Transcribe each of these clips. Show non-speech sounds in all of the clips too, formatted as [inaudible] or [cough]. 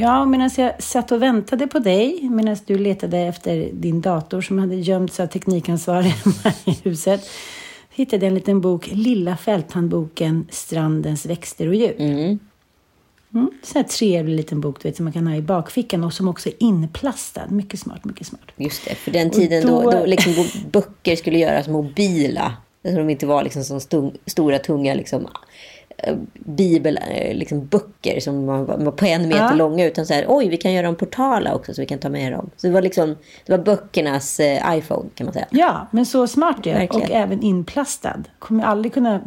Ja, medan jag satt och väntade på dig, medan du letade efter din dator som hade gömts av teknikansvariga [laughs] i huset, hittade jag en liten bok, Lilla fälthandboken Strandens växter och djur. Mm. Mm, så här trevlig liten bok du vet, som man kan ha i bakfickan och som också är inplastad. Mycket smart, mycket smart. Just det, för den tiden då, då- då liksom böcker skulle göras mobila. Så de inte var liksom som stora, tunga liksom, bibel, eh, liksom böcker som var, på en meter Ja. långa. Utan så här, oj, vi kan göra dem portala också så vi kan ta med dem. Så det var liksom, det var böckernas eh, iPhone kan man säga. Ja, men så smart ju. Verkligen. Och även inplastad. Kommer aldrig kunna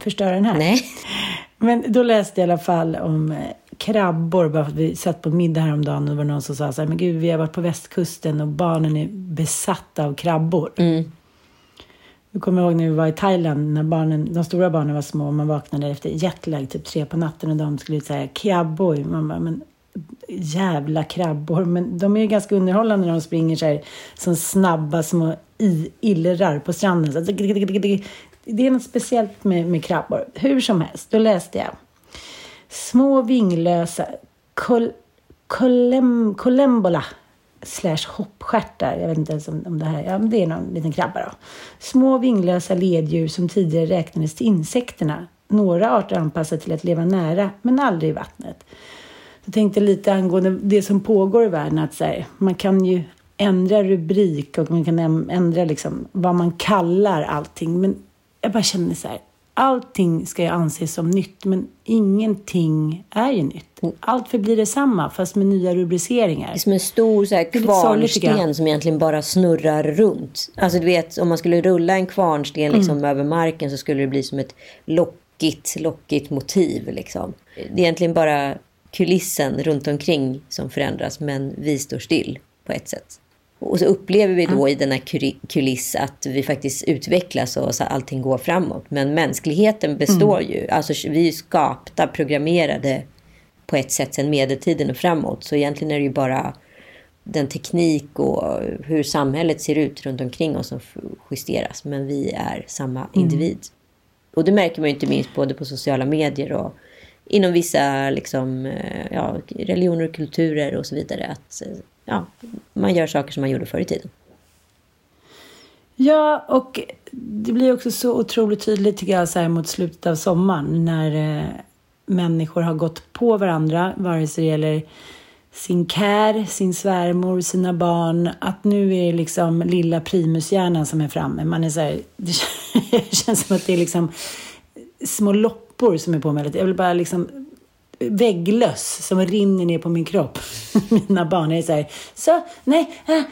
förstöra den här. Nej. [laughs] Men då läste jag i alla fall om eh, krabbor. Bara för att vi satt på middag häromdagen och det var någon som sa så här, men gud, vi har varit på västkusten och barnen är besatta av krabbor. Mm. Jag kommer ihåg när vi var i Thailand, när barnen, de stora barnen var små och man vaknade efter jetlag, typ tre på natten och de skulle säga krabbor. Man bara, men jävla krabbor. Men de är ju ganska underhållande när de springer så här som snabba små i, illrar på stranden. Så, det är något speciellt med, med krabbor. Hur som helst, då läste jag. Små vinglösa kol, kolem, kolembola slash hoppstjärtar. Jag vet inte ens om, om det här ja, men det är någon liten krabba då. Små vinglösa leddjur som tidigare räknades till insekterna. Några arter anpassade till att leva nära, men aldrig i vattnet. Jag tänkte lite angående det som pågår i världen, att så här, man kan ju ändra rubrik och man kan ändra liksom vad man kallar allting. Men jag bara känner så här, allting ska ju anses som nytt, men ingenting är ju nytt. Allt förblir detsamma, fast med nya rubriceringar. Det är som en stor så här, kvarnsten som egentligen bara snurrar runt. Alltså du vet, om man skulle rulla en kvarnsten liksom, Mm. över marken så skulle det bli som ett lockigt, lockigt motiv. Liksom. Det är egentligen bara kulissen runt omkring som förändras, men vi står still på ett sätt. Och så upplever vi då i denna kuliss att vi faktiskt utvecklas och så allting går framåt. Men mänskligheten består ju. Alltså vi är skapta, programmerade på ett sätt sedan medeltiden och framåt. Så egentligen är det ju bara den teknik och hur samhället ser ut runt omkring oss som justeras. Men vi är samma individ. Och det märker man ju inte minst både på sociala medier och inom vissa liksom, eh, ja, religioner och kulturer och så vidare. Att eh, ja, man gör saker som man gjorde förr i tiden. Ja, och det blir också så otroligt tydligt tycker jag så här mot slutet av sommaren när eh, människor har gått på varandra, vare sig det gäller sin kär, sin svärmor, sina barn, att nu är det liksom lilla primushjärnan som är framme. Man är så här, [laughs] det känns som att det är liksom små loppor som är på mig. Jag vill bara liksom vägglöss som rinner ner på min kropp. [laughs] Mina barn är så här, så, nej, äh,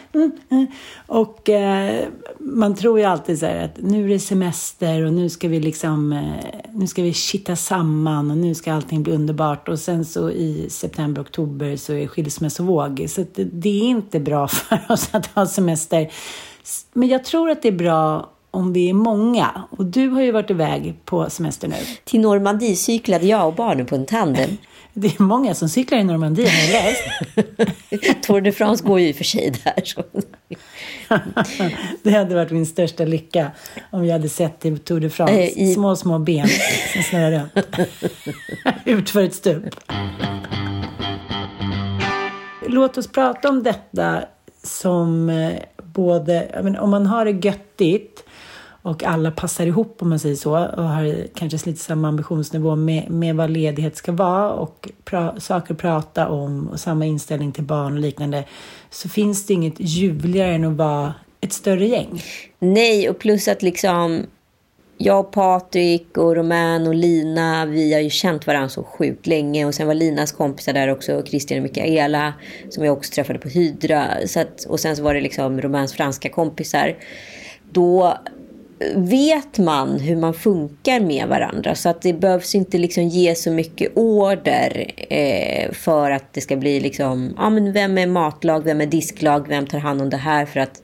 mm. Och eh, man tror ju alltid så här att nu är det semester och nu ska vi liksom, eh, nu ska vi kitta samman och nu ska allting bli underbart. Och sen så i september, oktober så är skilsmässovåg. Så det, det är inte bra [laughs] för oss att ha semester. Men jag tror att det är bra om vi är många. Och du har ju varit iväg på semester nu. Till Normandie cyklade jag och barnen på en tandem. [laughs] Det är många som cyklar i Normandie, har jag läst. [laughs] Tour de France går ju i och för sig där. Så. [laughs] det hade varit min största lycka om jag hade sett till Tour de France. Eh, i- Små, små ben som snurrar runt. Utför ett stup. Låt oss prata om detta som eh, både, menar, om man har det göttigt och alla passar ihop om man säger så och har kanske lite samma ambitionsnivå med, med vad ledighet ska vara och pra, saker att prata om och samma inställning till barn och liknande så finns det inget ljuvligare än att vara ett större gäng. Nej, och plus att liksom jag och Patrik och Roman och Lina, vi har ju känt varandra så sjukt länge. Och sen var Linas kompisar där också, Christian och Mikaela, som jag också träffade på Hydra. Så att, och sen så var det liksom Romans franska kompisar. Då vet man hur man funkar med varandra. Så att det behövs inte liksom ge så mycket order eh, för att det ska bli liksom, ja men vem är matlag, vem är disklag, vem tar hand om det här för att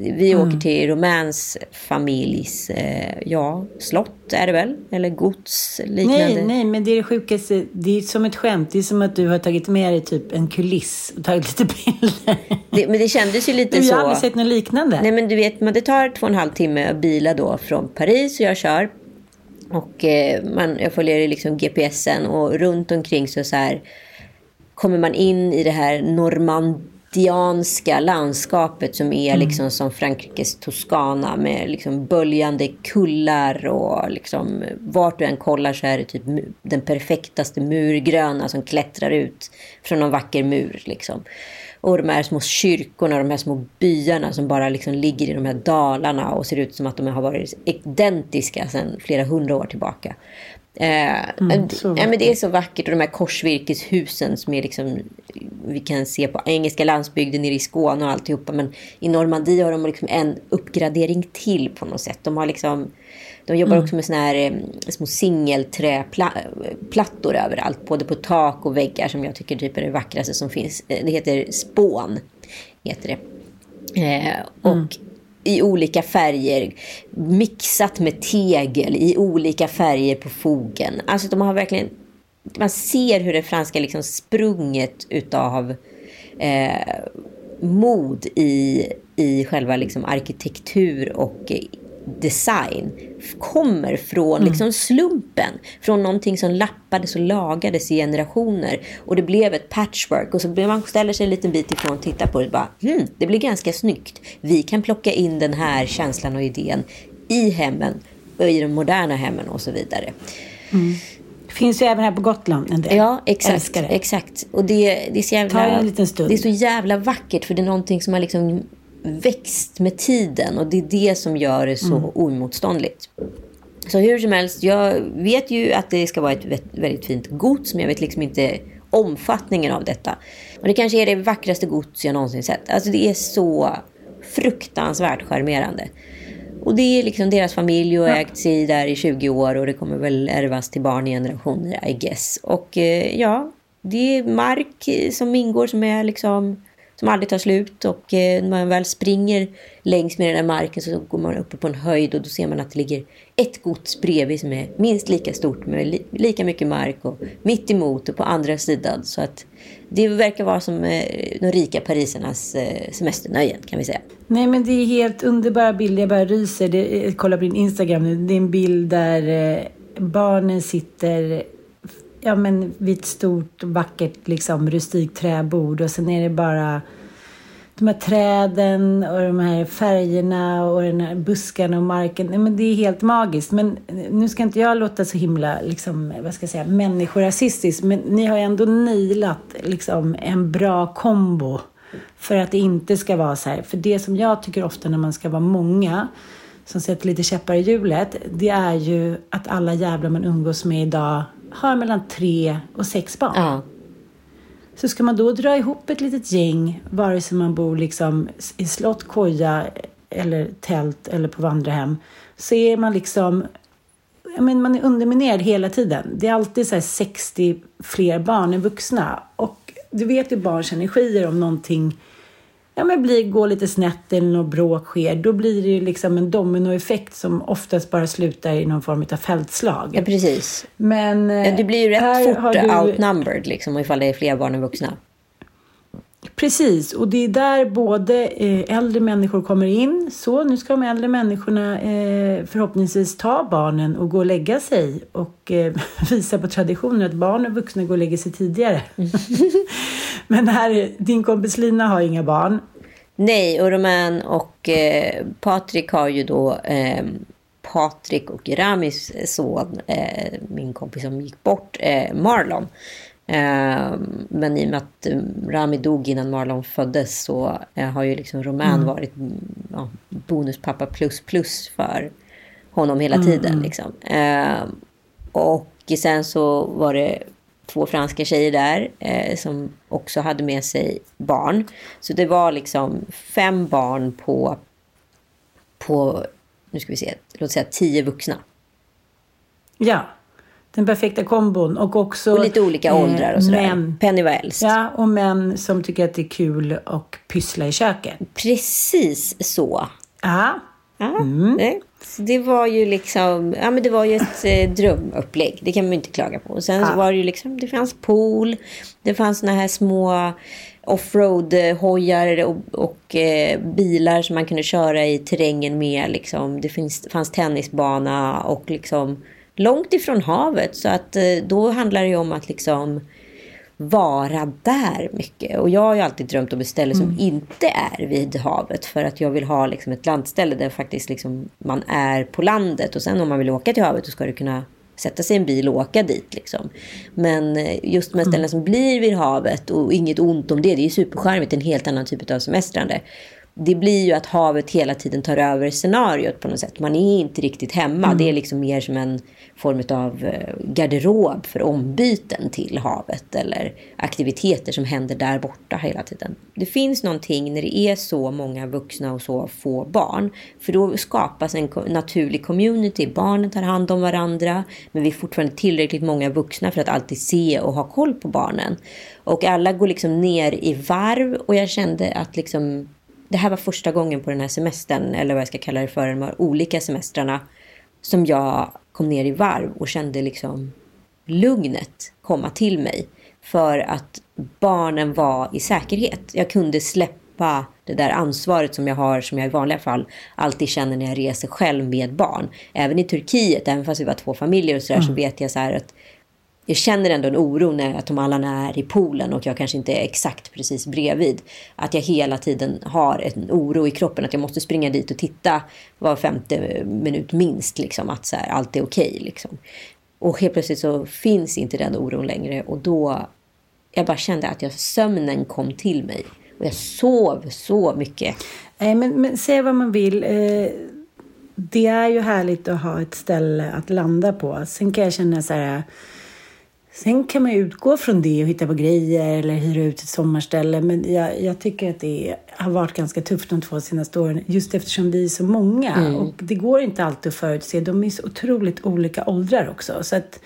vi Mm. åker till Romans familjs, eh, ja, slott är det väl? Eller gods liknande. Nej, nej, men det är det sjukaste. Det är som ett skämt. Det är som att du har tagit med dig typ en kuliss och tagit lite bilder. Det, men det kändes ju lite [laughs] Du så. har aldrig sett något liknande. Nej men du vet, men det tar två och en halv timme att bila då från Paris och jag kör. Och eh, man, jag följer liksom GPSen och runt omkring så, så här kommer man in i det här normandianska landskapet som är liksom som Frankrikes Toscana med liksom böljande kullar och liksom vart du än kollar så är det typ den perfektaste murgröna som klättrar ut från någon vacker mur liksom. Och de här små kyrkorna, de här små byarna som bara liksom ligger i de här dalarna och ser ut som att de har varit identiska sedan flera hundra år tillbaka. Eh, Mm, ja, men det är så vackert och de här korsvirkeshusen som är liksom, vi kan se på engelska landsbygden nere i Skåne och alltihopa. Men i Normandie har de liksom en uppgradering till på något sätt. De har liksom de jobbar också med såna här eh, små singelträplattor överallt. Både på tak och väggar som jag tycker typ är det vackraste som finns. Eh, Det heter spån. Heter det. Eh, och i olika färger. Mixat med tegel i olika färger på fogen. Alltså de har verkligen... Man ser hur det franska liksom sprunget utav eh, mod i, i själva liksom arkitektur och design kommer från liksom slumpen. Från någonting som lappades och lagades i generationer. Och det blev ett patchwork. Och så man ställer sig en liten bit ifrån och tittar på det. Och bara, hmm, det blir ganska snyggt. Vi kan plocka in den här känslan och idén i hemmen. I de moderna hemmen och så vidare. Finns ju även här på Gotland en del. Ja, exakt. Det. exakt. Och det, det är så jävla... Ta en liten stund. Det är så jävla vackert för det är någonting som har liksom växt med tiden och det är det som gör det så Mm. oemotståndligt. Så hur som helst, jag vet ju att det ska vara ett vä- väldigt fint gods men jag vet liksom inte omfattningen av detta. Och det kanske är det vackraste gods jag någonsin sett. Alltså det är så fruktansvärt charmerande. Och det är liksom deras familj och ägt sig där i 20 år och det kommer väl ärvas till barn i generationer, I guess. Och eh, ja, det är mark som ingår som är liksom som aldrig tar slut och eh, när man väl springer längs med den där marken så går man uppe på en höjd och då ser man att det ligger ett gods bredvid som är minst lika stort med li lika mycket mark och mitt emot och på andra sidan. Så att det verkar vara som eh, de rika parisernas eh, semesternöjen kan vi säga. Nej, men det är helt underbara bilder. Jag bara ryser. Det, eh, på din Instagram nu. Det är en bild där eh, barnen sitter ja, men vid ett stort, vackert, liksom, rustikt träbord. Och sen är det bara de här träden och de här färgerna och den här buskarna och marken. Nej, men det är helt magiskt. Men nu ska inte jag låta så himla, liksom, vad ska jag säga, människorasistisk. Men ni har ju ändå nailat liksom, en bra kombo. För att det inte ska vara så här. För det som jag tycker ofta när man ska vara många som sätter lite käppar i hjulet. Det är ju att alla jävlar man umgås med idag har mellan tre och sex barn. Ja. Så ska man då dra ihop ett litet gäng, vare sig man bor liksom i slott, koja eller tält eller på vandrarhem, så är man liksom men man är underminerad hela tiden. Det är alltid så här 60 fler barn än vuxna. Och du vet ju barns energier om någonting ja, men blir, går lite snett eller något bråk sker, då blir det ju liksom en dominoeffekt som oftast bara slutar i någon form av fältslag. Ja, precis. Men, Ja, du blir ju här rätt fort du- outnumbered liksom, ifall det är fler barn än vuxna. Precis, och det är där både eh, äldre människor kommer in. Så nu ska de äldre människorna eh, förhoppningsvis ta barnen och gå och lägga sig och eh, [laughs] visa på traditionen att barn och vuxna går och lägger sig tidigare. [laughs] Men här, är- din kompis Lina har inga barn. Nej, och Romain och eh, Patrik har ju då eh, Patrik och Ramis son, eh, min kompis som gick bort, eh, Marlon. Eh, men i och med att Rami dog innan Marlon föddes så eh, har ju liksom Romain varit mm, ja, bonuspappa plus plus för honom hela tiden. Liksom. Eh, och sen så var det två franska tjejer där eh, som också hade med sig barn. Så det var liksom fem barn på, på nu ska vi se, låt säga tio vuxna. Ja, den perfekta kombon. Och också Och lite olika eh, åldrar och sådär. Män. Penny var äldst. Ja, och män som tycker att det är kul att pyssla i köket. Precis så. Ja, Ja, det, så det var ju liksom, ja men det var ju ett eh, drömupplägg. Det kan man ju inte klaga på. Och sen så Ja. var det ju liksom, det fanns pool, det fanns såna här små offroad-hojar och, och eh, bilar som man kunde köra i terrängen med. Liksom. Det finns, fanns tennisbana och liksom långt ifrån havet. Så att eh, då handlar det om att liksom vara där mycket. Och jag har ju alltid drömt om ett ställe som inte är vid havet. För att jag vill ha liksom ett landställe där faktiskt liksom man är på landet. Och sen om man vill åka till havet så ska du kunna sätta sig i en bil och åka dit. Liksom. Men eh, just de här ställena som blir vid havet och inget ont om det. Det är ju supercharmigt, en helt annan typ av semestrande. Det blir ju att havet hela tiden tar över scenariot på något sätt. Man är inte riktigt hemma. Det är liksom mer som en form av eh, garderob för ombyten till havet eller aktiviteter som händer där borta hela tiden. Det finns någonting när det är så många vuxna och så få barn. För då skapas en naturlig community. Barnen tar hand om varandra. Men vi är fortfarande tillräckligt många vuxna för att alltid se och ha koll på barnen. Och alla går liksom ner i varv. Och jag kände att liksom det här var första gången på den här semestern, eller vad jag ska kalla det för, de här olika semestrarna, som jag kom ner i varv och kände liksom lugnet komma till mig. För att barnen var i säkerhet. Jag kunde släppa det där ansvaret som jag har, som jag i vanliga fall alltid känner när jag reser själv med barn. Även i Turkiet, även fast vi var två familjer och sådär, så vet jag så här att jag känner ändå en oro när att de alla är i poolen och jag kanske inte är exakt precis bredvid. Att jag hela tiden har en oro i kroppen att jag måste springa dit och titta var femte minut minst. Liksom, att så här, allt är okej. liksom. Och helt plötsligt så finns inte den oron längre och då jag bara kände att jag, sömnen kom till mig. Och jag sov så mycket. Nej, men, men säg vad man vill. Eh, det är ju härligt att ha ett ställe att landa på. Sen kan jag känna så här. Sen kan man ju utgå från det och hitta på grejer eller hyra ut ett sommarställe. Men jag, jag tycker att det har varit ganska tufft de två senaste åren. Just eftersom vi är så många. Och det går inte alltid att förutse. De är så otroligt olika åldrar också. Så att,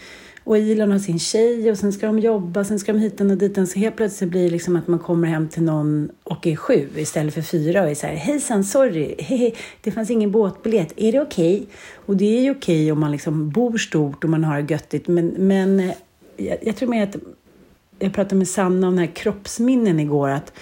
och Ilon har sin tjej och sen ska de jobba, sen ska de hit och dit. Så helt plötsligt blir det liksom att man kommer hem till någon och är sju istället för fyra och är så här, hejsan, sorry, [laughs] hehe, det fanns ingen båtbiljett, är det okej? Och det är ju okej om man liksom bor stort och man har det göttigt, men, men jag, jag tror mer att jag pratade med Sanna om den här kroppsminnen igår, att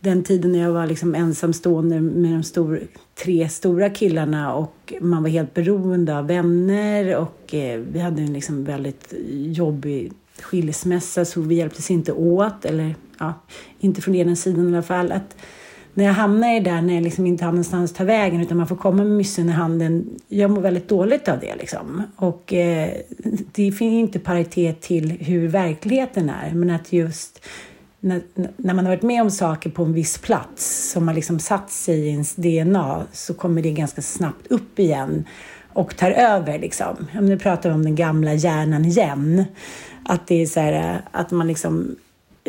den tiden när jag var liksom ensamstående med de stor, tre stora killarna och man var helt beroende av vänner och eh, vi hade en liksom väldigt jobbig skilsmässa så vi hjälptes inte åt, eller ja, inte från ena sidan i alla fall. Att när jag hamnar i det där när jag liksom inte har någonstans att ta vägen utan man får komma med myssen i handen. Jag mår väldigt dåligt av det liksom. Och eh, det finns inte paritet till hur verkligheten är. Men att just när, när man har varit med om saker på en viss plats som har liksom satt sig i ens DNA så kommer det ganska snabbt upp igen och tar över. Liksom. Nu pratar vi om den gamla hjärnan igen. Att det är så här eh, att man liksom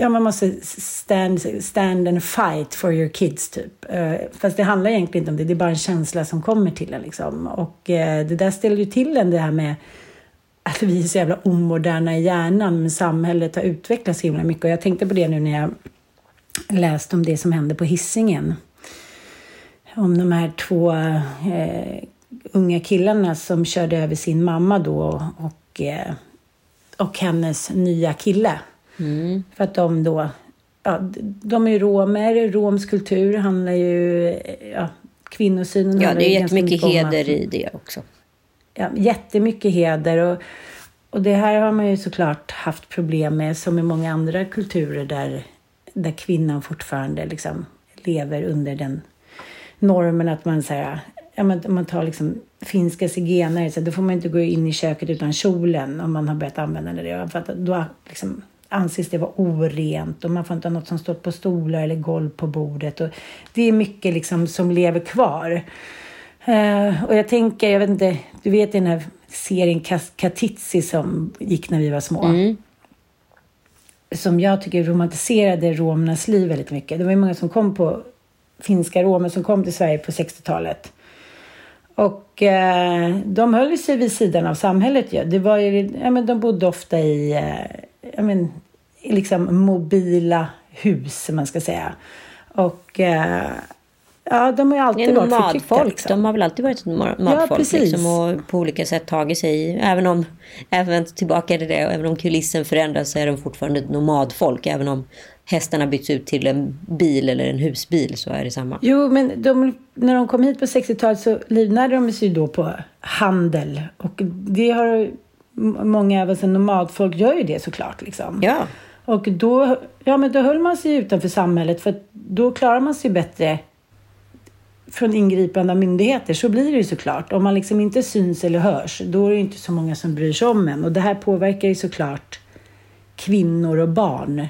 Ja, man måste stand, stand and fight for your kids, typ. Eh, fast det handlar egentligen inte om det, det är bara en känsla som kommer till en. Liksom. Och eh, det där ställer ju till en det här med att vi är så jävla omoderna i hjärnan, men samhället har utvecklats så himla mycket. Och jag tänkte på det nu när jag läste om det som hände på hissingen Om de här två eh, unga killarna som körde över sin mamma då och, eh, och hennes nya kille. Mm. För att de då, ja, de är ju romer, romsk kultur handlar ju, ja, kvinnosynen Ja, det är jättemycket heder att, i det också. Ja, jättemycket heder och, och det här har man ju såklart haft problem med som i många andra kulturer där, där kvinnan fortfarande liksom lever under den normen att man säger ja, men man tar liksom finska zigenare, så då får man inte gå in i köket utan kjolen om man har börjat använda det. För att då liksom anses det vara orent och man får inte ha något som står på stolar eller golv på bordet. Och det är mycket liksom som lever kvar. Uh, och jag tänker, jag vet inte, du vet den här serien Katitzi som gick när vi var små. Mm. Som jag tycker romantiserade romernas liv väldigt mycket. Det var ju många som kom på finska romer som kom till Sverige på 60-talet. Och eh, de höll sig vid sidan av samhället. Ja. Det var ju, ja, men de bodde ofta i eh, ja, men, liksom mobila hus, man ska säga. Och eh, ja, de har ju alltid varit förtryckta. Liksom. De har väl alltid varit ett nomadfolk ja, liksom, och på olika sätt tagit sig, även om, även tillbaka till det, även om kulissen förändras så är de fortfarande ett nomadfolk. Även om hästarna byts ut till en bil eller en husbil så är det samma. Jo, men de, när de kom hit på 60-talet så livnärde de sig då på handel. Och det har många, alltså nomadfolk gör ju det såklart. Liksom. Ja. Och då, ja, men då höll man sig utanför samhället för då klarar man sig bättre från ingripande av myndigheter. Så blir det ju såklart. Om man liksom inte syns eller hörs, då är det inte så många som bryr sig om en. Och det här påverkar ju såklart kvinnor och barn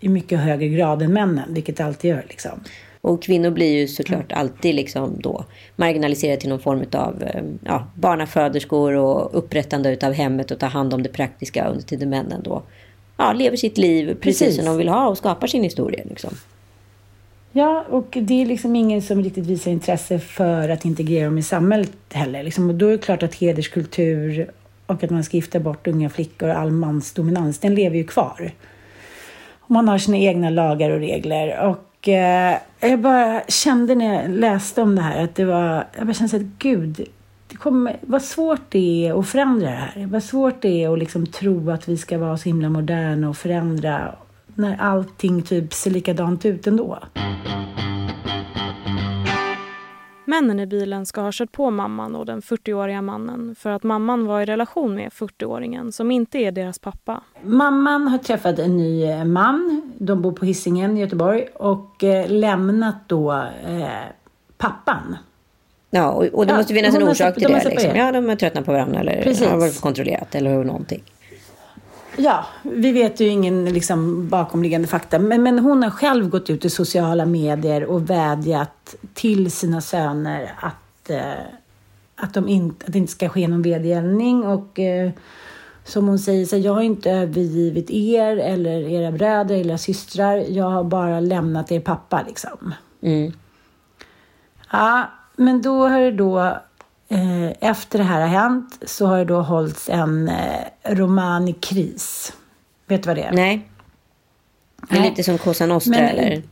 i mycket högre grad än männen, vilket det alltid gör. Liksom. Och kvinnor blir ju såklart alltid liksom då marginaliserade till någon form av eh, ja, barnaföderskor och upprättande av hemmet och ta hand om det praktiska under tiden männen då ja, lever sitt liv precis, precis som de vill ha och skapar sin historia. Liksom. Ja, och det är liksom ingen som riktigt visar intresse för att integrera dem i samhället heller. Liksom. Och då är det klart att hederskultur och att man ska gifta bort unga flickor och all mansdominans, den lever ju kvar. Man har sina egna lagar och regler. Och eh, jag bara kände när jag läste om det här att det var, jag bara kände att gud, det kommer, vad svårt det är att förändra det här. Vad svårt det är att liksom tro att vi ska vara så himla moderna och förändra när allting typ ser likadant ut ändå. Männen i bilen ska ha kört på mamman och den 40-åriga mannen för att mamman var i relation med 40-åringen som inte är deras pappa. Mamman har träffat en ny eh, man, de bor på Hisingen i Göteborg och eh, lämnat då eh, pappan. Ja, och, och det ja, måste finnas en orsak till det. Liksom. Ja, de har tröttnat på varandra eller Precis. har varit kontrollerat eller någonting. Ja, vi vet ju ingen liksom, bakomliggande fakta. Men, men hon har själv gått ut i sociala medier och vädjat till sina söner att, eh, att, de inte, att det inte ska ske någon vedergällning. Och eh, som hon säger, så jag har inte övergivit er eller era bröder eller systrar. Jag har bara lämnat er pappa liksom. Mm. Ja, men då har det då efter det här har hänt så har det då hållits en eh, romanikris. Vet du vad det är? Nej. Det är Nej. lite som Cosa Nostra Men, eller?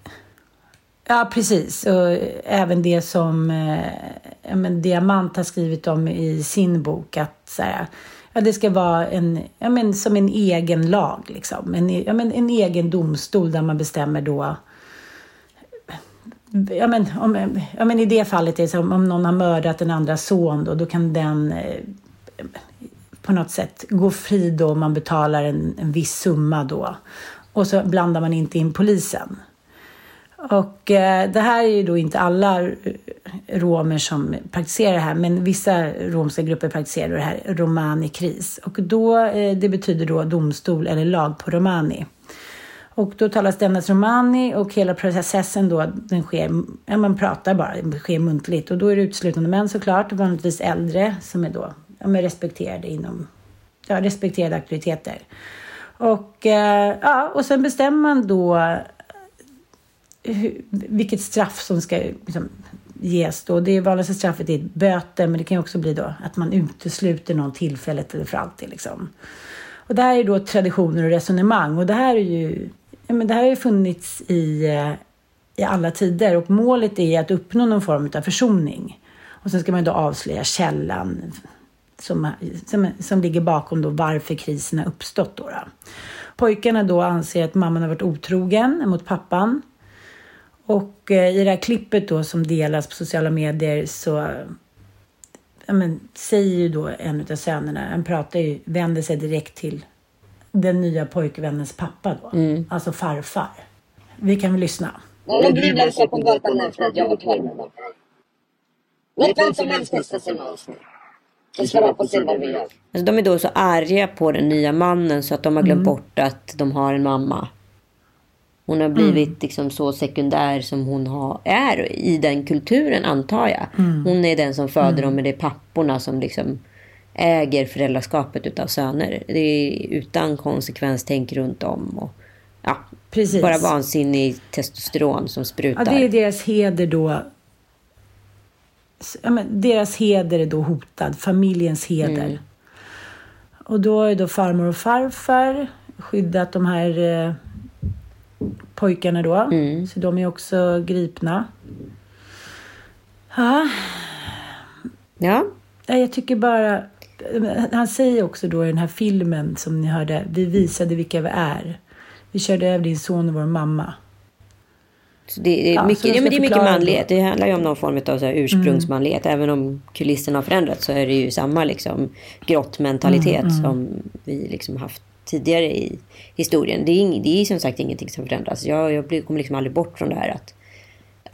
Ja, precis. Och även det som eh, men, Diamant har skrivit om i sin bok. Att så här, ja, det ska vara en, ja, men, som en egen lag. Liksom. En, ja, men, en egen domstol där man bestämmer då ja, men, om, ja, men i det fallet är det så om någon har mördat en andra son då, då kan den eh, på något sätt gå fri då om man betalar en, en viss summa då. Och så blandar man inte in polisen. Och eh, det här är ju då inte alla romer som praktiserar det här, men vissa romska grupper praktiserar det här romani kris. Och då, eh, det betyder då domstol eller lag på romani. Och då talas det endast romani och hela processen då, den sker, ja, man pratar bara, det sker muntligt. Och då är det uteslutande män såklart, vanligtvis äldre som är då ja, men respekterade inom, ja, respekterade auktoriteter. Och, eh, ja, och sen bestämmer man då hur, vilket straff som ska liksom, ges då. Det vanligaste straffet är böter, men det kan ju också bli då att man utesluter någon tillfället eller för alltid. Liksom. Och det här är då traditioner och resonemang och det här är ju ja, men det här har ju funnits i, eh, i alla tider och målet är att uppnå någon form av försoning. Och sen ska man då avslöja källan som, som, som ligger bakom då varför krisen har uppstått. Då, då. Pojkarna då anser att mamman har varit otrogen mot pappan. Och eh, i det här klippet då som delas på sociala medier så ja, men, säger ju då en av sönerna, han pratar ju, vänder sig direkt till den nya pojkvännens pappa då. Mm. Alltså farfar. Vi kan väl lyssna. De dribblade sig på gatan efter att jag var klar med dem. Vet vem som helst nästa semester. Det ska vara på Silvervia. Alltså, de är då så arga på den nya mannen så att de har glömt mm. bort att de har en mamma. Hon har blivit mm. liksom så sekundär som hon har, är i den kulturen antar jag. Mm. Hon är den som föder mm. dem men det är papporna som liksom äger föräldraskapet utav söner. Det är utan konsekvenstänk runt om. Och, ja, Precis. Bara vansinnig testosteron som sprutar. Ja, det är deras heder då. Ja, men deras heder är då hotad, familjens heder. Mm. Och då är då farmor och farfar skyddat de här eh, pojkarna då. Mm. Så de är också gripna. Ja. Ja. Jag tycker bara... Han säger också då i den här filmen som ni hörde, vi visade vilka vi är. Vi körde över din son och vår mamma. Så det är ja, mycket, ja, men det är mycket manlighet. Det handlar ju om någon form av så ursprungsmanlighet. Mm. Även om kulisserna har förändrats så är det ju samma liksom, grottmentalitet mm, mm. som vi liksom haft tidigare i historien. Det är, det är som sagt ingenting som förändras. Jag, jag kommer liksom aldrig bort från det här att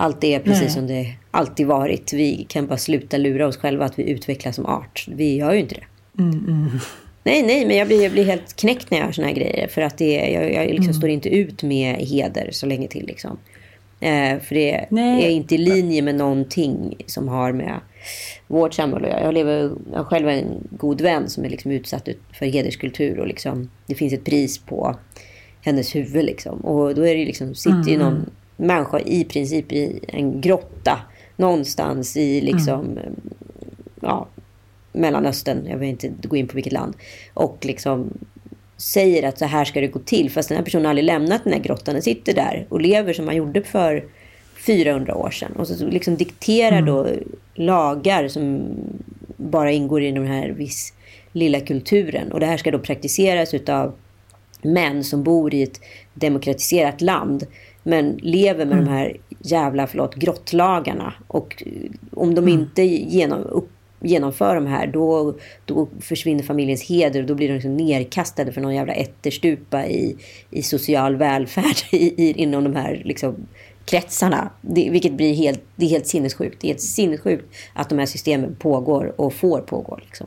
allt är precis Nej. som det alltid varit. Vi kan bara sluta lura oss själva att vi utvecklas som art. Vi gör ju inte det. Mm, mm. Nej, nej, men jag blir, jag blir helt knäckt när jag gör såna här grejer. För att det, jag, jag liksom mm. står inte ut med heder så länge till. Liksom. Eh, för det nej. är inte i linje med någonting som har med vårt samhälle att göra. Jag, lever, jag själv en god vän som är liksom utsatt för hederskultur. Och liksom, det finns ett pris på hennes huvud. Liksom. Och då är det liksom, sitter ju mm. någon människa i princip i en grotta någonstans i liksom, mm. ja, Mellanöstern, jag vill inte gå in på vilket land, och liksom säger att så här ska det gå till. Fast den här personen har aldrig lämnat den här grottan. Den sitter där och lever som man gjorde för 400 år sedan. Och så liksom dikterar mm. då lagar som bara ingår i den här viss lilla kulturen. Och det här ska då praktiseras utav män som bor i ett demokratiserat land. Men lever med mm. de här jävla, förlåt, grottlagarna. Och om de mm. inte genom, upp, genomför de här, då, då försvinner familjens heder och då blir de liksom nerkastade för någon jävla ätterstupa i, i social välfärd [laughs] i, i, inom de här liksom, kretsarna. Det, vilket blir helt, det är helt sinnessjukt. Det är helt sinnessjukt att de här systemen pågår och får pågå. Liksom.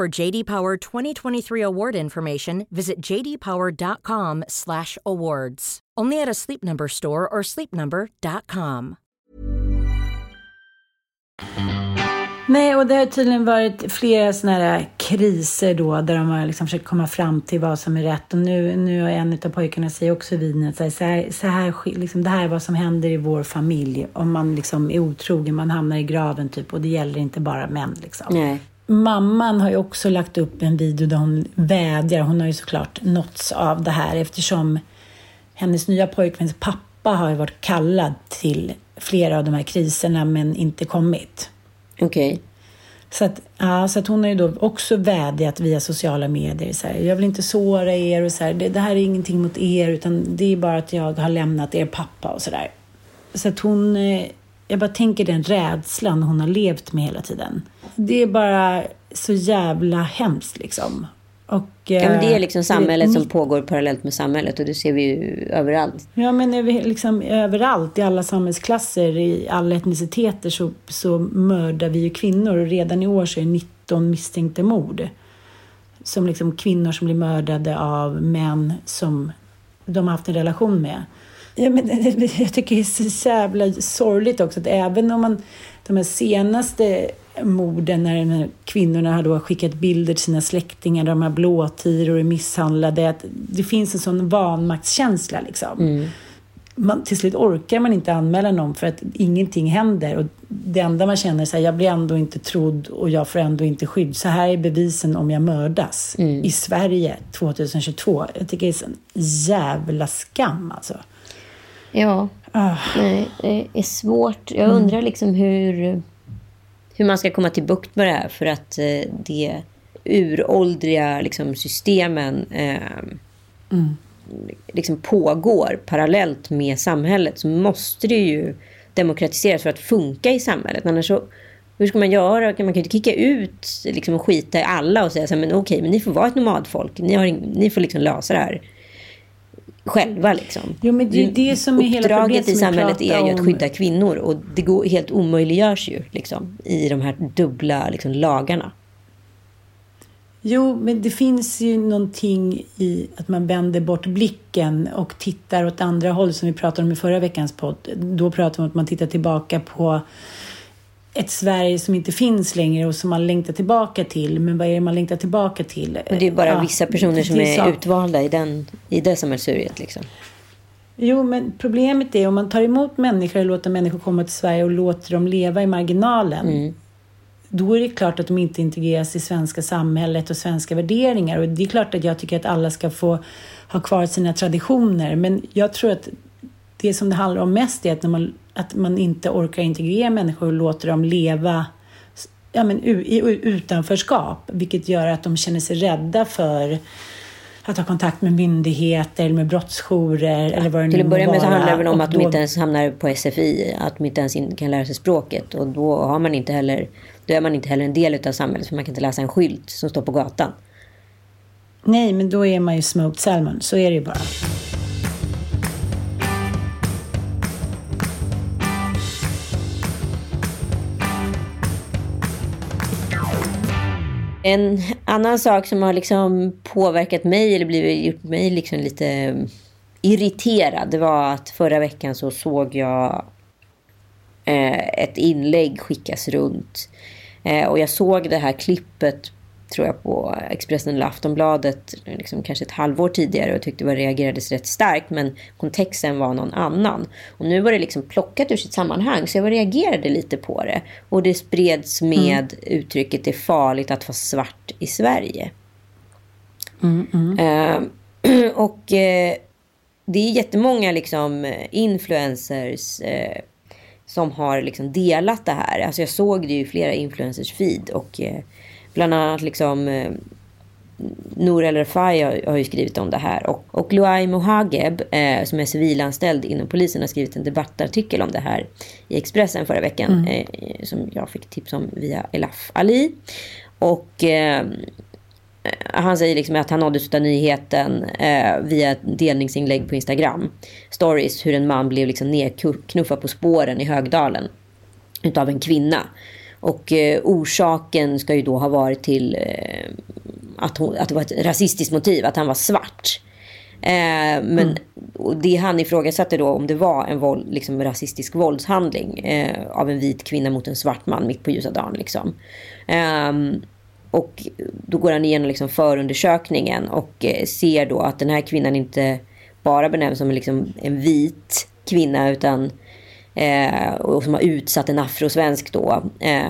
For JD Power 2023 award information, visit jdpower.com/awards. Only at a Sleep Number store or sleepnumber.com. Nej, och det har tydligen varit flera sådana här kriser då där de har liksom försökt komma fram till vad som är rätt. Och nu, nu har en av pojkarna säger också vid att så här, så här, liksom, det här är vad som händer i vår familj. Om man liksom är otrogen, man hamnar i graven typ. Och det gäller inte bara män liksom. Nej. Mamman har ju också lagt upp en video där hon vädjar. Hon har ju såklart nåtts av det här eftersom hennes nya pojkväns pappa har ju varit kallad till flera av de här kriserna men inte kommit. Okej. Okay. Så att, ja, så att hon har ju då också vädjat via sociala medier. Så här, jag vill inte såra er och så här, det, det, här är ingenting mot er utan det är bara att jag har lämnat er pappa och sådär. Så att hon, eh, jag bara tänker den rädslan hon har levt med hela tiden. Det är bara så jävla hemskt liksom. Och, ja, men det är eh, liksom samhället som pågår parallellt med samhället och det ser vi ju överallt. Ja, men liksom, överallt, i alla samhällsklasser, i alla etniciteter så, så mördar vi ju kvinnor och redan i år så är det 19 misstänkta mord. Som liksom kvinnor som blir mördade av män som de har haft en relation med. Ja, men jag tycker det är så jävla sorgligt också att även om man de här senaste morden när de här kvinnorna har då skickat bilder till sina släktingar de har blåtiror och är misshandlade. Att det finns en sån vanmaktskänsla liksom. Mm. Man, till slut orkar man inte anmäla någon för att ingenting händer. Och det enda man känner är att jag blir ändå inte trodd och jag får ändå inte skydd. Så här är bevisen om jag mördas. Mm. I Sverige 2022. Jag tycker det är en jävla skam alltså. Ja, ah. Nej, det är svårt. Jag undrar mm. liksom hur hur man ska komma till bukt med det här för att eh, det uråldriga liksom, systemen eh, mm. liksom pågår parallellt med samhället så måste det ju demokratiseras för att funka i samhället. Annars så, hur ska man göra? Man kan ju inte kicka ut liksom, och skita i alla och säga så här, men okej, men ni får vara ett nomadfolk. Ni, har, ni får liksom lösa det här själva. Liksom. Jo, men det är det som är hela Uppdraget i samhället är ju att skydda kvinnor och det går, helt omöjliggörs ju liksom, i de här dubbla liksom, lagarna. Jo, men det finns ju någonting i att man vänder bort blicken och tittar åt andra håll som vi pratade om i förra veckans podd. Då pratade vi om att man tittar tillbaka på ett Sverige som inte finns längre och som man längtar tillbaka till. Men vad är det man längtar tillbaka till? Men det är bara ja, vissa personer som är, är utvalda i, den, i det samhällsuriet. Liksom. Jo, men problemet är om man tar emot människor och låter människor komma till Sverige och låter dem leva i marginalen. Mm. Då är det klart att de inte integreras i svenska samhället och svenska värderingar. Och det är klart att jag tycker att alla ska få ha kvar sina traditioner. Men jag tror att det som det handlar om mest är att, när man, att man inte orkar integrera människor och låter dem leva ja, men, i utanförskap. Vilket gör att de känner sig rädda för att ha kontakt med myndigheter eller med brottsjourer eller vad det Till att börja med så handlar det väl om att då... de inte ens hamnar på SFI, att de inte ens kan lära sig språket och då har man inte heller, då är man inte heller en del av samhället för man kan inte läsa en skylt som står på gatan. Nej, men då är man ju smoked salmon, så är det ju bara. En annan sak som har liksom påverkat mig eller blivit, gjort mig liksom lite irriterad det var att förra veckan så såg jag eh, ett inlägg skickas runt. Eh, och jag såg det här klippet tror jag på Expressen eller Aftonbladet liksom kanske ett halvår tidigare och tyckte det reagerades rätt starkt men kontexten var någon annan. Och nu var det liksom plockat ur sitt sammanhang så jag reagerade lite på det. Och det spreds med mm. uttrycket det är farligt att vara svart i Sverige. Mm, mm. Uh, [clears throat] och uh, det är jättemånga liksom influencers uh, som har liksom delat det här. Alltså jag såg det ju i flera influencers feed och Bland annat liksom eh, Nour El Refai har, har, ju skrivit om det här. Och, och Luai Mohageb, eh, som är civilanställd inom polisen, har skrivit en debattartikel om det här i Expressen förra veckan. Mm. Eh, som jag fick tips om via Elaf Ali. Och eh, han säger liksom att han nåddes av nyheten eh, via ett delningsinlägg på Instagram. Stories hur en man blev liksom nedknuffad på spåren i Högdalen utav en kvinna. Och eh, orsaken ska ju då ha varit till eh, att, hon, att det var ett rasistiskt motiv, att han var svart. Eh, men mm. det han ifrågasatte då om det var en våld, liksom, rasistisk våldshandling eh, av en vit kvinna mot en svart man mitt på ljusa dagen. Liksom. Ehm, och då går han igenom liksom förundersökningen och ser då att den här kvinnan inte bara benämns som liksom en vit kvinna utan eh, och som har utsatt en afrosvensk då. Eh,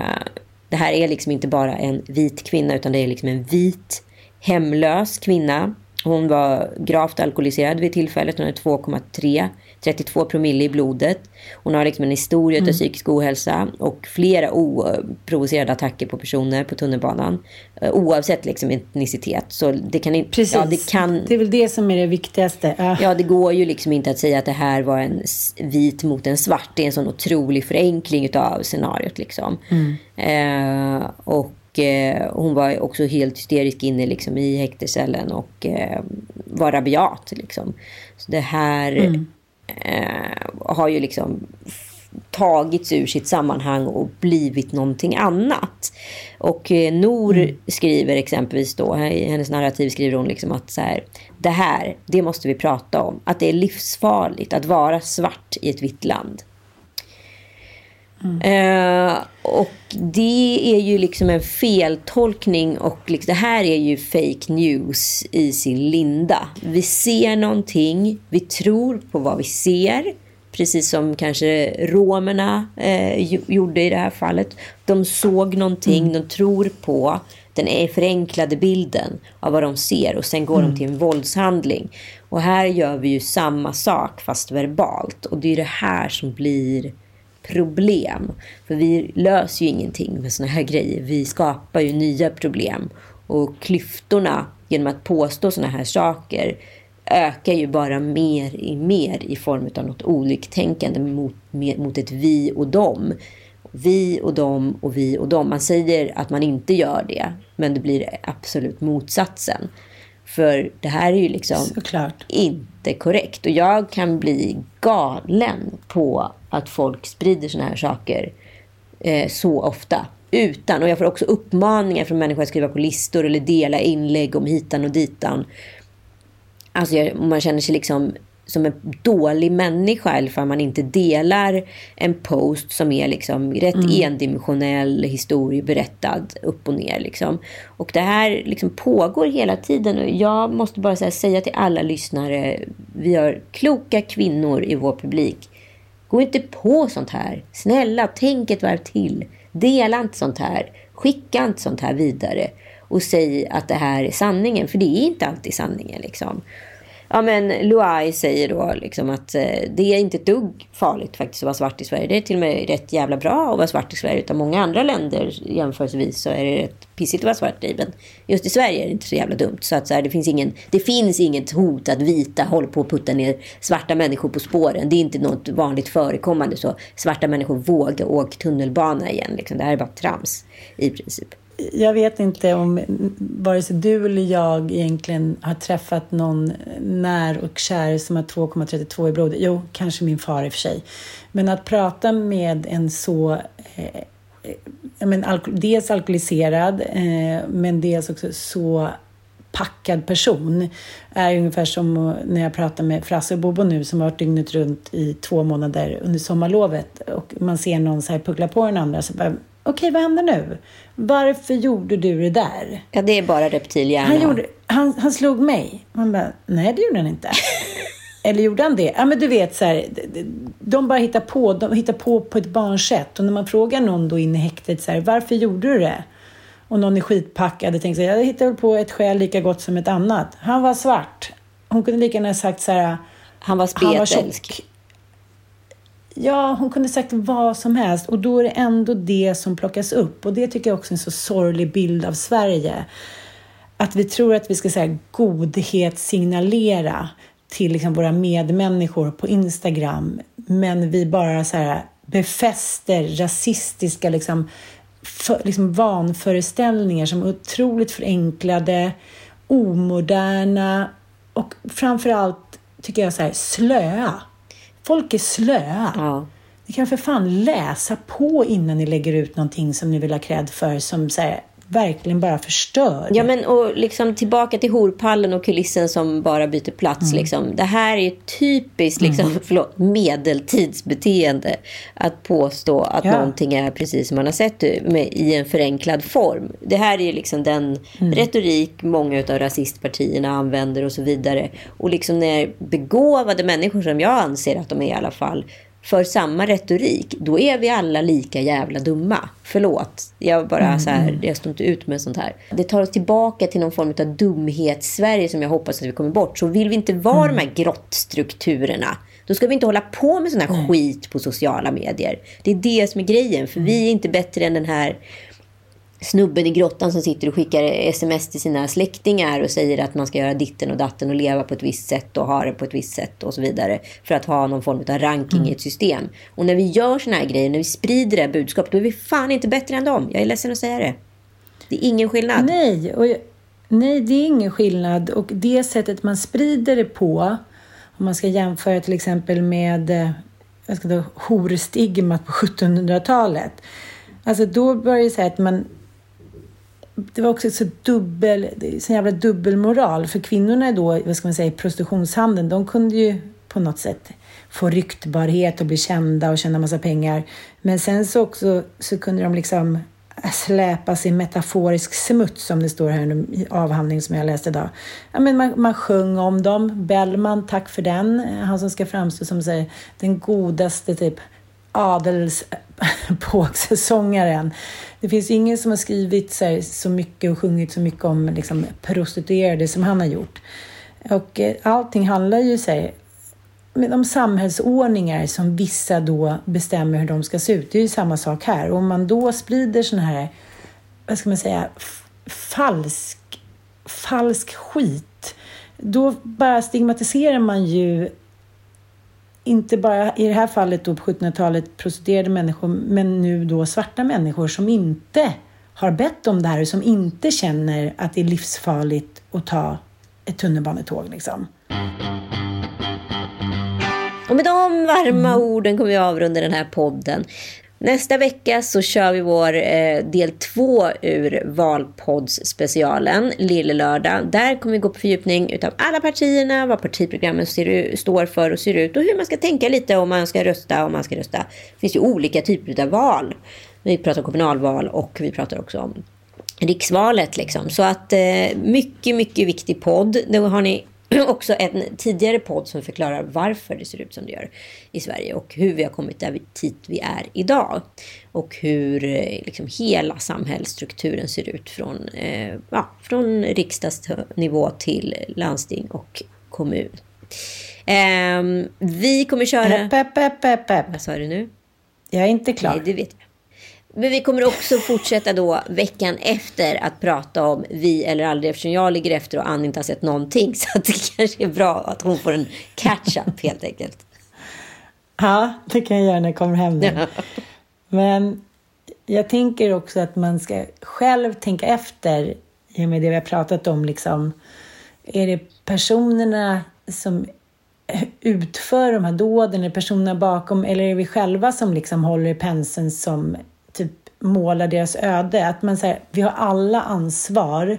det här är liksom inte bara en vit kvinna utan det är liksom en vit hemlös kvinna Hon var gravt alkoholiserad vid tillfället. Hon är 2,3, 32 promille i blodet. Hon har liksom en historia mm. av psykisk ohälsa och flera oprovocerade attacker på personer på tunnelbanan. Eh, oavsett liksom etnicitet. Så det kan inte... Precis. Ja, det, kan, det är väl det som är det viktigaste. Ja. ja, det går ju liksom inte att säga att det här var en vit mot en svart. Det är en sån otrolig förenkling av scenariot. Liksom. Mm. Eh, och eh, hon var också helt hysterisk inne liksom, i häktescellen och eh, var rabiat. Liksom. Så det här mm. Eh, har ju liksom tagits ur sitt sammanhang och blivit någonting annat. Och eh, Nor mm. skriver exempelvis då, i hennes narrativ skriver hon liksom att så här, det här, det måste vi prata om. Att det är livsfarligt att vara svart i ett vitt land. Mm. Eh, och det är ju liksom en feltolkning och liksom, det här är ju fake news i sin linda. Vi ser någonting, vi tror på vad vi ser. Precis som kanske romerna eh, gjorde i det här fallet. De såg någonting, mm. de tror på den förenklade bilden av vad de ser och sen går mm. de till en våldshandling. Och här gör vi ju samma sak fast verbalt. Och det är det här som blir problem. För vi löser ju ingenting med såna här grejer. Vi skapar ju nya problem. Och klyftorna genom att påstå såna här saker ökar ju bara mer i mer i form av något oliktänkande mot, mot ett vi och dem. Vi och dem och vi och dem. Man säger att man inte gör det, men det blir absolut motsatsen. För det här är ju liksom Såklart. inte korrekt. Och jag kan bli galen på att folk sprider såna här saker eh, så ofta. Utan, och jag får också uppmaningar från människor att skriva på listor eller dela inlägg om hitan och ditan. Alltså jag, man känner sig liksom som en dålig människa eller man inte delar en post som är liksom rätt mm. endimensionell historieberättad upp och ner. Liksom. Och det här liksom pågår hela tiden och jag måste bara säga till alla lyssnare, vi har kloka kvinnor i vår publik. Gå inte på sånt här. Snälla, tänk ett varv till. Dela inte sånt här. Skicka inte sånt här vidare. Och säg att det här är sanningen, för det är inte alltid sanningen. Liksom ja, men Luai säger då liksom att eh, det är inte ett dugg farligt faktiskt att vara svart i Sverige. Det är till och med rätt jävla bra att vara svart i Sverige. Utan många andra länder jämförelsevis så är det rätt pissigt att vara svart i. Men just i Sverige är det inte så jävla dumt. Så att så här, det, finns ingen, det finns inget hot att vita håller på att putta ner svarta människor på spåren. Det är inte något vanligt förekommande. Så svarta människor vågar åka tunnelbana igen. Liksom. Det här är bara trams i princip jag vet inte om vare sig du eller jag egentligen har träffat någon när och kär som har 2,32 i blodet. Jo, kanske min far i och för sig. Men att prata med en så eh, men, alko dels alkoholiserad, eh, men dels också så packad person är ungefär som när jag pratar med Frasse och Bobo nu som har varit dygnet runt i två månader under sommarlovet och man ser någon så här puckla på den andra så bara, okej, vad händer nu? Varför gjorde du det där? Ja, det är bara reptilhjärna. Han, gjorde, han, han slog mig. Man bara, nej det gjorde han inte. [laughs] Eller gjorde han det? Ja, men du vet så här, de bara hittar på, de hittar på på ett barnsätt. Och när man frågar någon då inne i häktet så här, varför gjorde du det? Och någon är skitpackad och tänker så här, jag hittar på ett skäl lika gott som ett annat. Han var svart. Hon kunde lika gärna sagt så här, han var spetälsk. Ja, hon kunde sagt vad som helst och då är det ändå det som plockas upp. Och det tycker jag också är en så sorglig bild av Sverige. Att vi tror att vi ska säga godhetssignalera till liksom våra medmänniskor på Instagram, men vi bara så här befäster rasistiska liksom, för, liksom vanföreställningar som är otroligt förenklade, omoderna och framförallt tycker jag så här, slöa. Folk är slöa. Ja. Ni kan för fan läsa på innan ni lägger ut någonting som ni vill ha cred för som så här, verkligen bara förstör. Ja, men och liksom tillbaka till horpallen och kulissen som bara byter plats. Mm. Liksom. Det här är ju typiskt liksom, mm. [laughs] förlåt, medeltidsbeteende. Att påstå att ja. någonting är precis som man har sett det med, i en förenklad form. Det här är ju liksom den mm. retorik många av rasistpartierna använder och så vidare. Och liksom när begåvade människor, som jag anser att de är i alla fall, för samma retorik, då är vi alla lika jävla dumma. Förlåt, jag bara Mm, så här, jag står inte ut med sånt här. Det tar oss tillbaka till någon form av dumhets-Sverige som jag hoppas att vi kommer bort. Så vill vi inte vara Mm. de här grottstrukturerna, då ska vi inte hålla på med sån här skit på sociala medier. Det är det som är grejen, för vi är inte bättre än den här snubben i grottan som sitter och skickar sms till sina släktingar och säger att man ska göra ditten och datten och leva på ett visst sätt och ha det på ett visst sätt och så vidare. För att ha någon form av ranking i ett system. Och när vi gör såna här grejer, när vi sprider det här budskapet, då är vi fan inte bättre än dem. Jag är ledsen att säga det. Det är ingen skillnad. Nej, och jag, nej, det är ingen skillnad. Och det sättet man sprider det på, om man ska jämföra till exempel med eh, jag ska ta, horstigmat på 1700-talet. Alltså då börjar det säga att man det var också så dubbel, så jävla dubbelmoral. För kvinnorna då, vad ska man säga, i prostitutionshandeln, de kunde ju på något sätt få ryktbarhet och bli kända och tjäna massa pengar. Men sen så också så kunde de liksom släpas i metaforisk smuts som det står här i avhandling som jag läste idag. Ja, men man, man sjöng om dem. Bellman, tack för den. Han som ska framstå som säger, den godaste typ adels... [laughs] adelspåksångaren. Det finns ingen som har skrivit så, här, så mycket och sjungit så mycket om liksom, prostituerade som han har gjort. Och eh, allting handlar ju så här, med samhällsordningar som vissa då bestämmer hur de ska se ut. Det är ju samma sak här. Och om man då sprider sån här, vad ska man säga, falsk, falsk skit, då bara stigmatiserar man ju inte bara i det här fallet då på 1700-talet prostituerade människor, men nu då svarta människor som inte har bett om det här och som inte känner att det är livsfarligt att ta ett tunnelbanetåg. Liksom. Och med de varma orden kommer vi avrunda den här podden. Nästa vecka så kör vi vår eh, del två ur valpoddsspecialen, Lille lördag. Där kommer vi gå på fördjupning utav alla partierna, vad partiprogrammen ser, står för och ser ut och hur man ska tänka lite om man ska rösta om man ska rösta. Det finns ju olika typer av val. Vi pratar om kommunalval och vi pratar också om riksvalet. Liksom. Så att eh, mycket, mycket viktig podd. Det har ni [clears throat] också en tidigare podd som förklarar varför det ser ut som det gör i Sverige och hur vi har kommit där dit vi är idag. Och hur eh, liksom, hela samhällsstrukturen ser ut från, eh, ja, från riksdagsnivå till landsting och kommun. Eh, vi kommer köra... Epp, epp, epp, epp, epp. Vad sa du nu? Jag är inte klar. Nej, det vet jag. Men vi kommer också fortsätta då veckan efter att prata om vi eller aldrig eftersom jag ligger efter och Ann inte har sett någonting. [laughs] Så det kanske är bra att hon får en catch-up helt enkelt. Ja, det kan jag göra när jag kommer hem nu. Men jag tänker också att man ska själv tänka efter i och med det vi har pratat om. Liksom, är det personerna som utför de här dåden, är det personerna bakom eller är vi själva som liksom håller i penseln som målar deras öde? Att man säger, vi har alla ansvar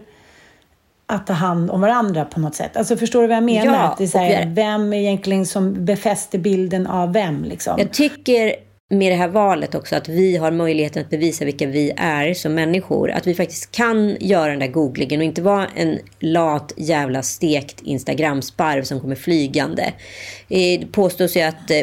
att ta hand om varandra på något sätt. Alltså förstår du vad jag menar? Ja, att det är här, är- vem är egentligen som befäster bilden av vem? Liksom? Jag tycker med det här valet också att vi har möjligheten att bevisa vilka vi är som människor. Att vi faktiskt kan göra den där googlingen och inte vara en lat jävla stekt Instagram-sparv som kommer flygande. Eh, Det påstås ju att eh,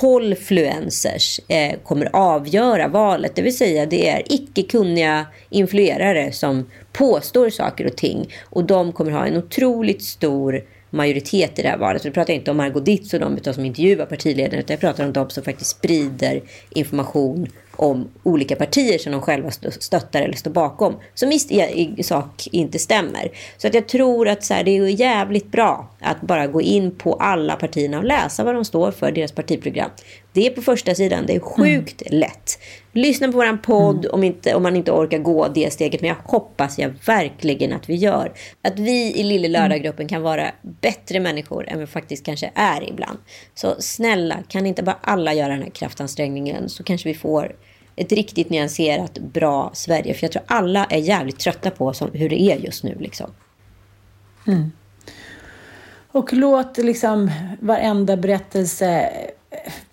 polfluencers eh, kommer avgöra valet. Det vill säga det är icke kunniga influerare som påstår saker och ting. Och de kommer ha en otroligt stor majoritet i det här valet. Nu pratar jag inte om Margot Ditz och de utan som intervjuar partiledarna. Utan jag pratar om de som faktiskt sprider information om olika partier som de själva stö- stöttar eller står bakom. Som i, i, i sak inte stämmer. Så att jag tror att så här, det är jävligt bra att bara gå in på alla partierna och läsa vad de står för, deras partiprogram. Det är på första sidan, det är sjukt lätt. Lyssna på våran podd om, inte, om man inte orkar gå det steget. Men jag hoppas jag verkligen att vi gör. Att vi i Lille Lördaggruppen kan vara bättre människor än vi faktiskt kanske är ibland. Så snälla, kan inte bara alla göra den här kraftansträngningen så kanske vi får ett riktigt nyanserat, bra Sverige. För jag tror alla är jävligt trötta på som, hur det är just nu. Liksom. Och låt liksom varenda berättelse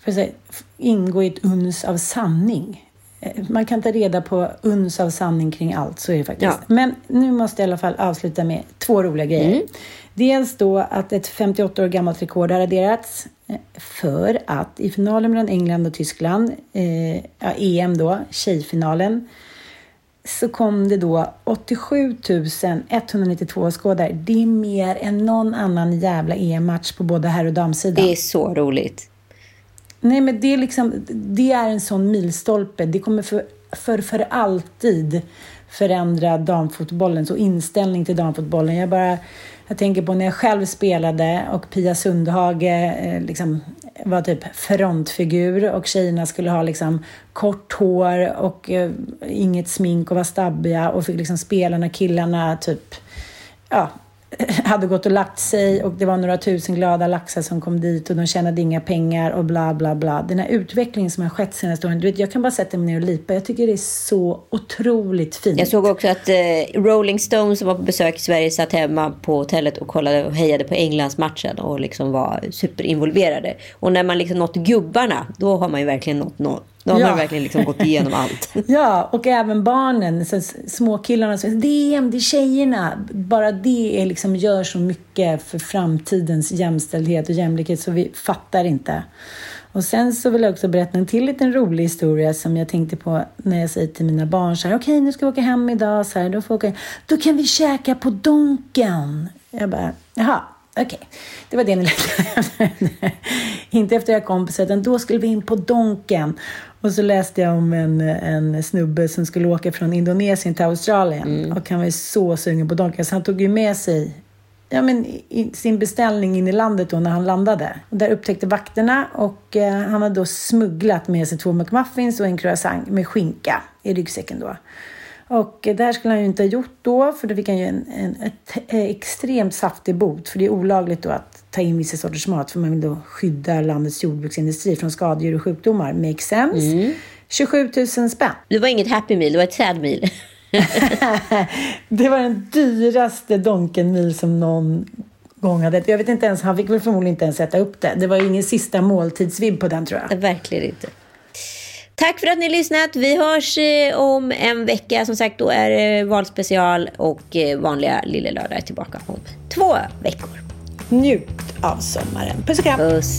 eh, säga, ingå i ett uns av sanning. Eh, Man kan ta reda på uns av sanning kring allt, så är det faktiskt. Ja. Men nu måste jag i alla fall avsluta med två roliga grejer. Dels då att ett 58 år gammalt rekord har raderats eh, för att i finalen mellan England och Tyskland, eh, ja, EM då, tjejfinalen, så kom det då 87 192 skådare. Det är mer än någon annan jävla EM-match på både herr och damsidan. Det är så roligt. Nej, men det är liksom, det är en sån milstolpe. Det kommer för, för, för alltid förändra damfotbollens och inställning till damfotbollen. Jag bara, jag tänker på när jag själv spelade och Pia Sundhage eh, liksom var typ frontfigur och tjejerna skulle ha liksom kort hår och eh, inget smink och var stabbiga och fick liksom spela när killarna typ ja, [laughs] hade gått och lagt sig och det var några tusen glada laxar som kom dit och de tjänade inga pengar och bla bla bla. Den här utvecklingen som har skett senaste åren, du vet, jag kan bara sätta mig ner och lipa. Jag tycker det är så otroligt fint. Jag såg också att eh, Rolling Stones som var på besök i Sverige satt hemma på hotellet och kollade och hejade på Englands matchen och liksom var superinvolverade. Och när man liksom nått gubbarna, då har man ju verkligen nått, nått har ja. man verkligen liksom gått igenom allt. [laughs] ja, och även barnen, så småkillarna. Så, DM, det är tjejerna. Bara det är liksom, gör så mycket för framtidens jämställdhet och jämlikhet så vi fattar inte. Och sen så vill jag också berätta en till liten rolig historia som jag tänkte på när jag säger till mina barn så här, okej okay, nu ska vi åka hem idag, så här, då, får åka, då kan vi käka på Donken. Jag bara, jaha, okej. Okay. Det var det ni lät [laughs] Inte efter jag kom utan då skulle vi in på Donken. Och så läste jag om en, en snubbe som skulle åka från Indonesien till Australien. Mm. Och han var så sugen på Donken så han tog ju med sig ja, men, sin beställning in i landet då när han landade. Och där upptäckte vakterna och eh, han hade då smugglat med sig två McMuffins och en croissant med skinka i ryggsäcken då. Och det här skulle han ju inte ha gjort då, för då fick han ju en, en ett, ett extremt saftig bot. För det är olagligt då att ta in vissa sorters mat, för man vill då skydda landets jordbruksindustri från skadedjur och sjukdomar. Makes sense. Mm. 27 000 spänn. Det var inget happy meal, det var ett sad meal. [laughs] det var den dyraste Donken meal som någon gång hade Jag vet inte ens, han fick väl förmodligen inte ens sätta upp det. Det var ju ingen sista måltidsvibb på den tror jag. Verkligen inte. Tack för att ni har lyssnat. Vi hörs eh, om en vecka. Som sagt, då är det valspecial och eh, vanliga Lille Lördag är tillbaka om två veckor. Njut av sommaren. Puss och kram. Puss.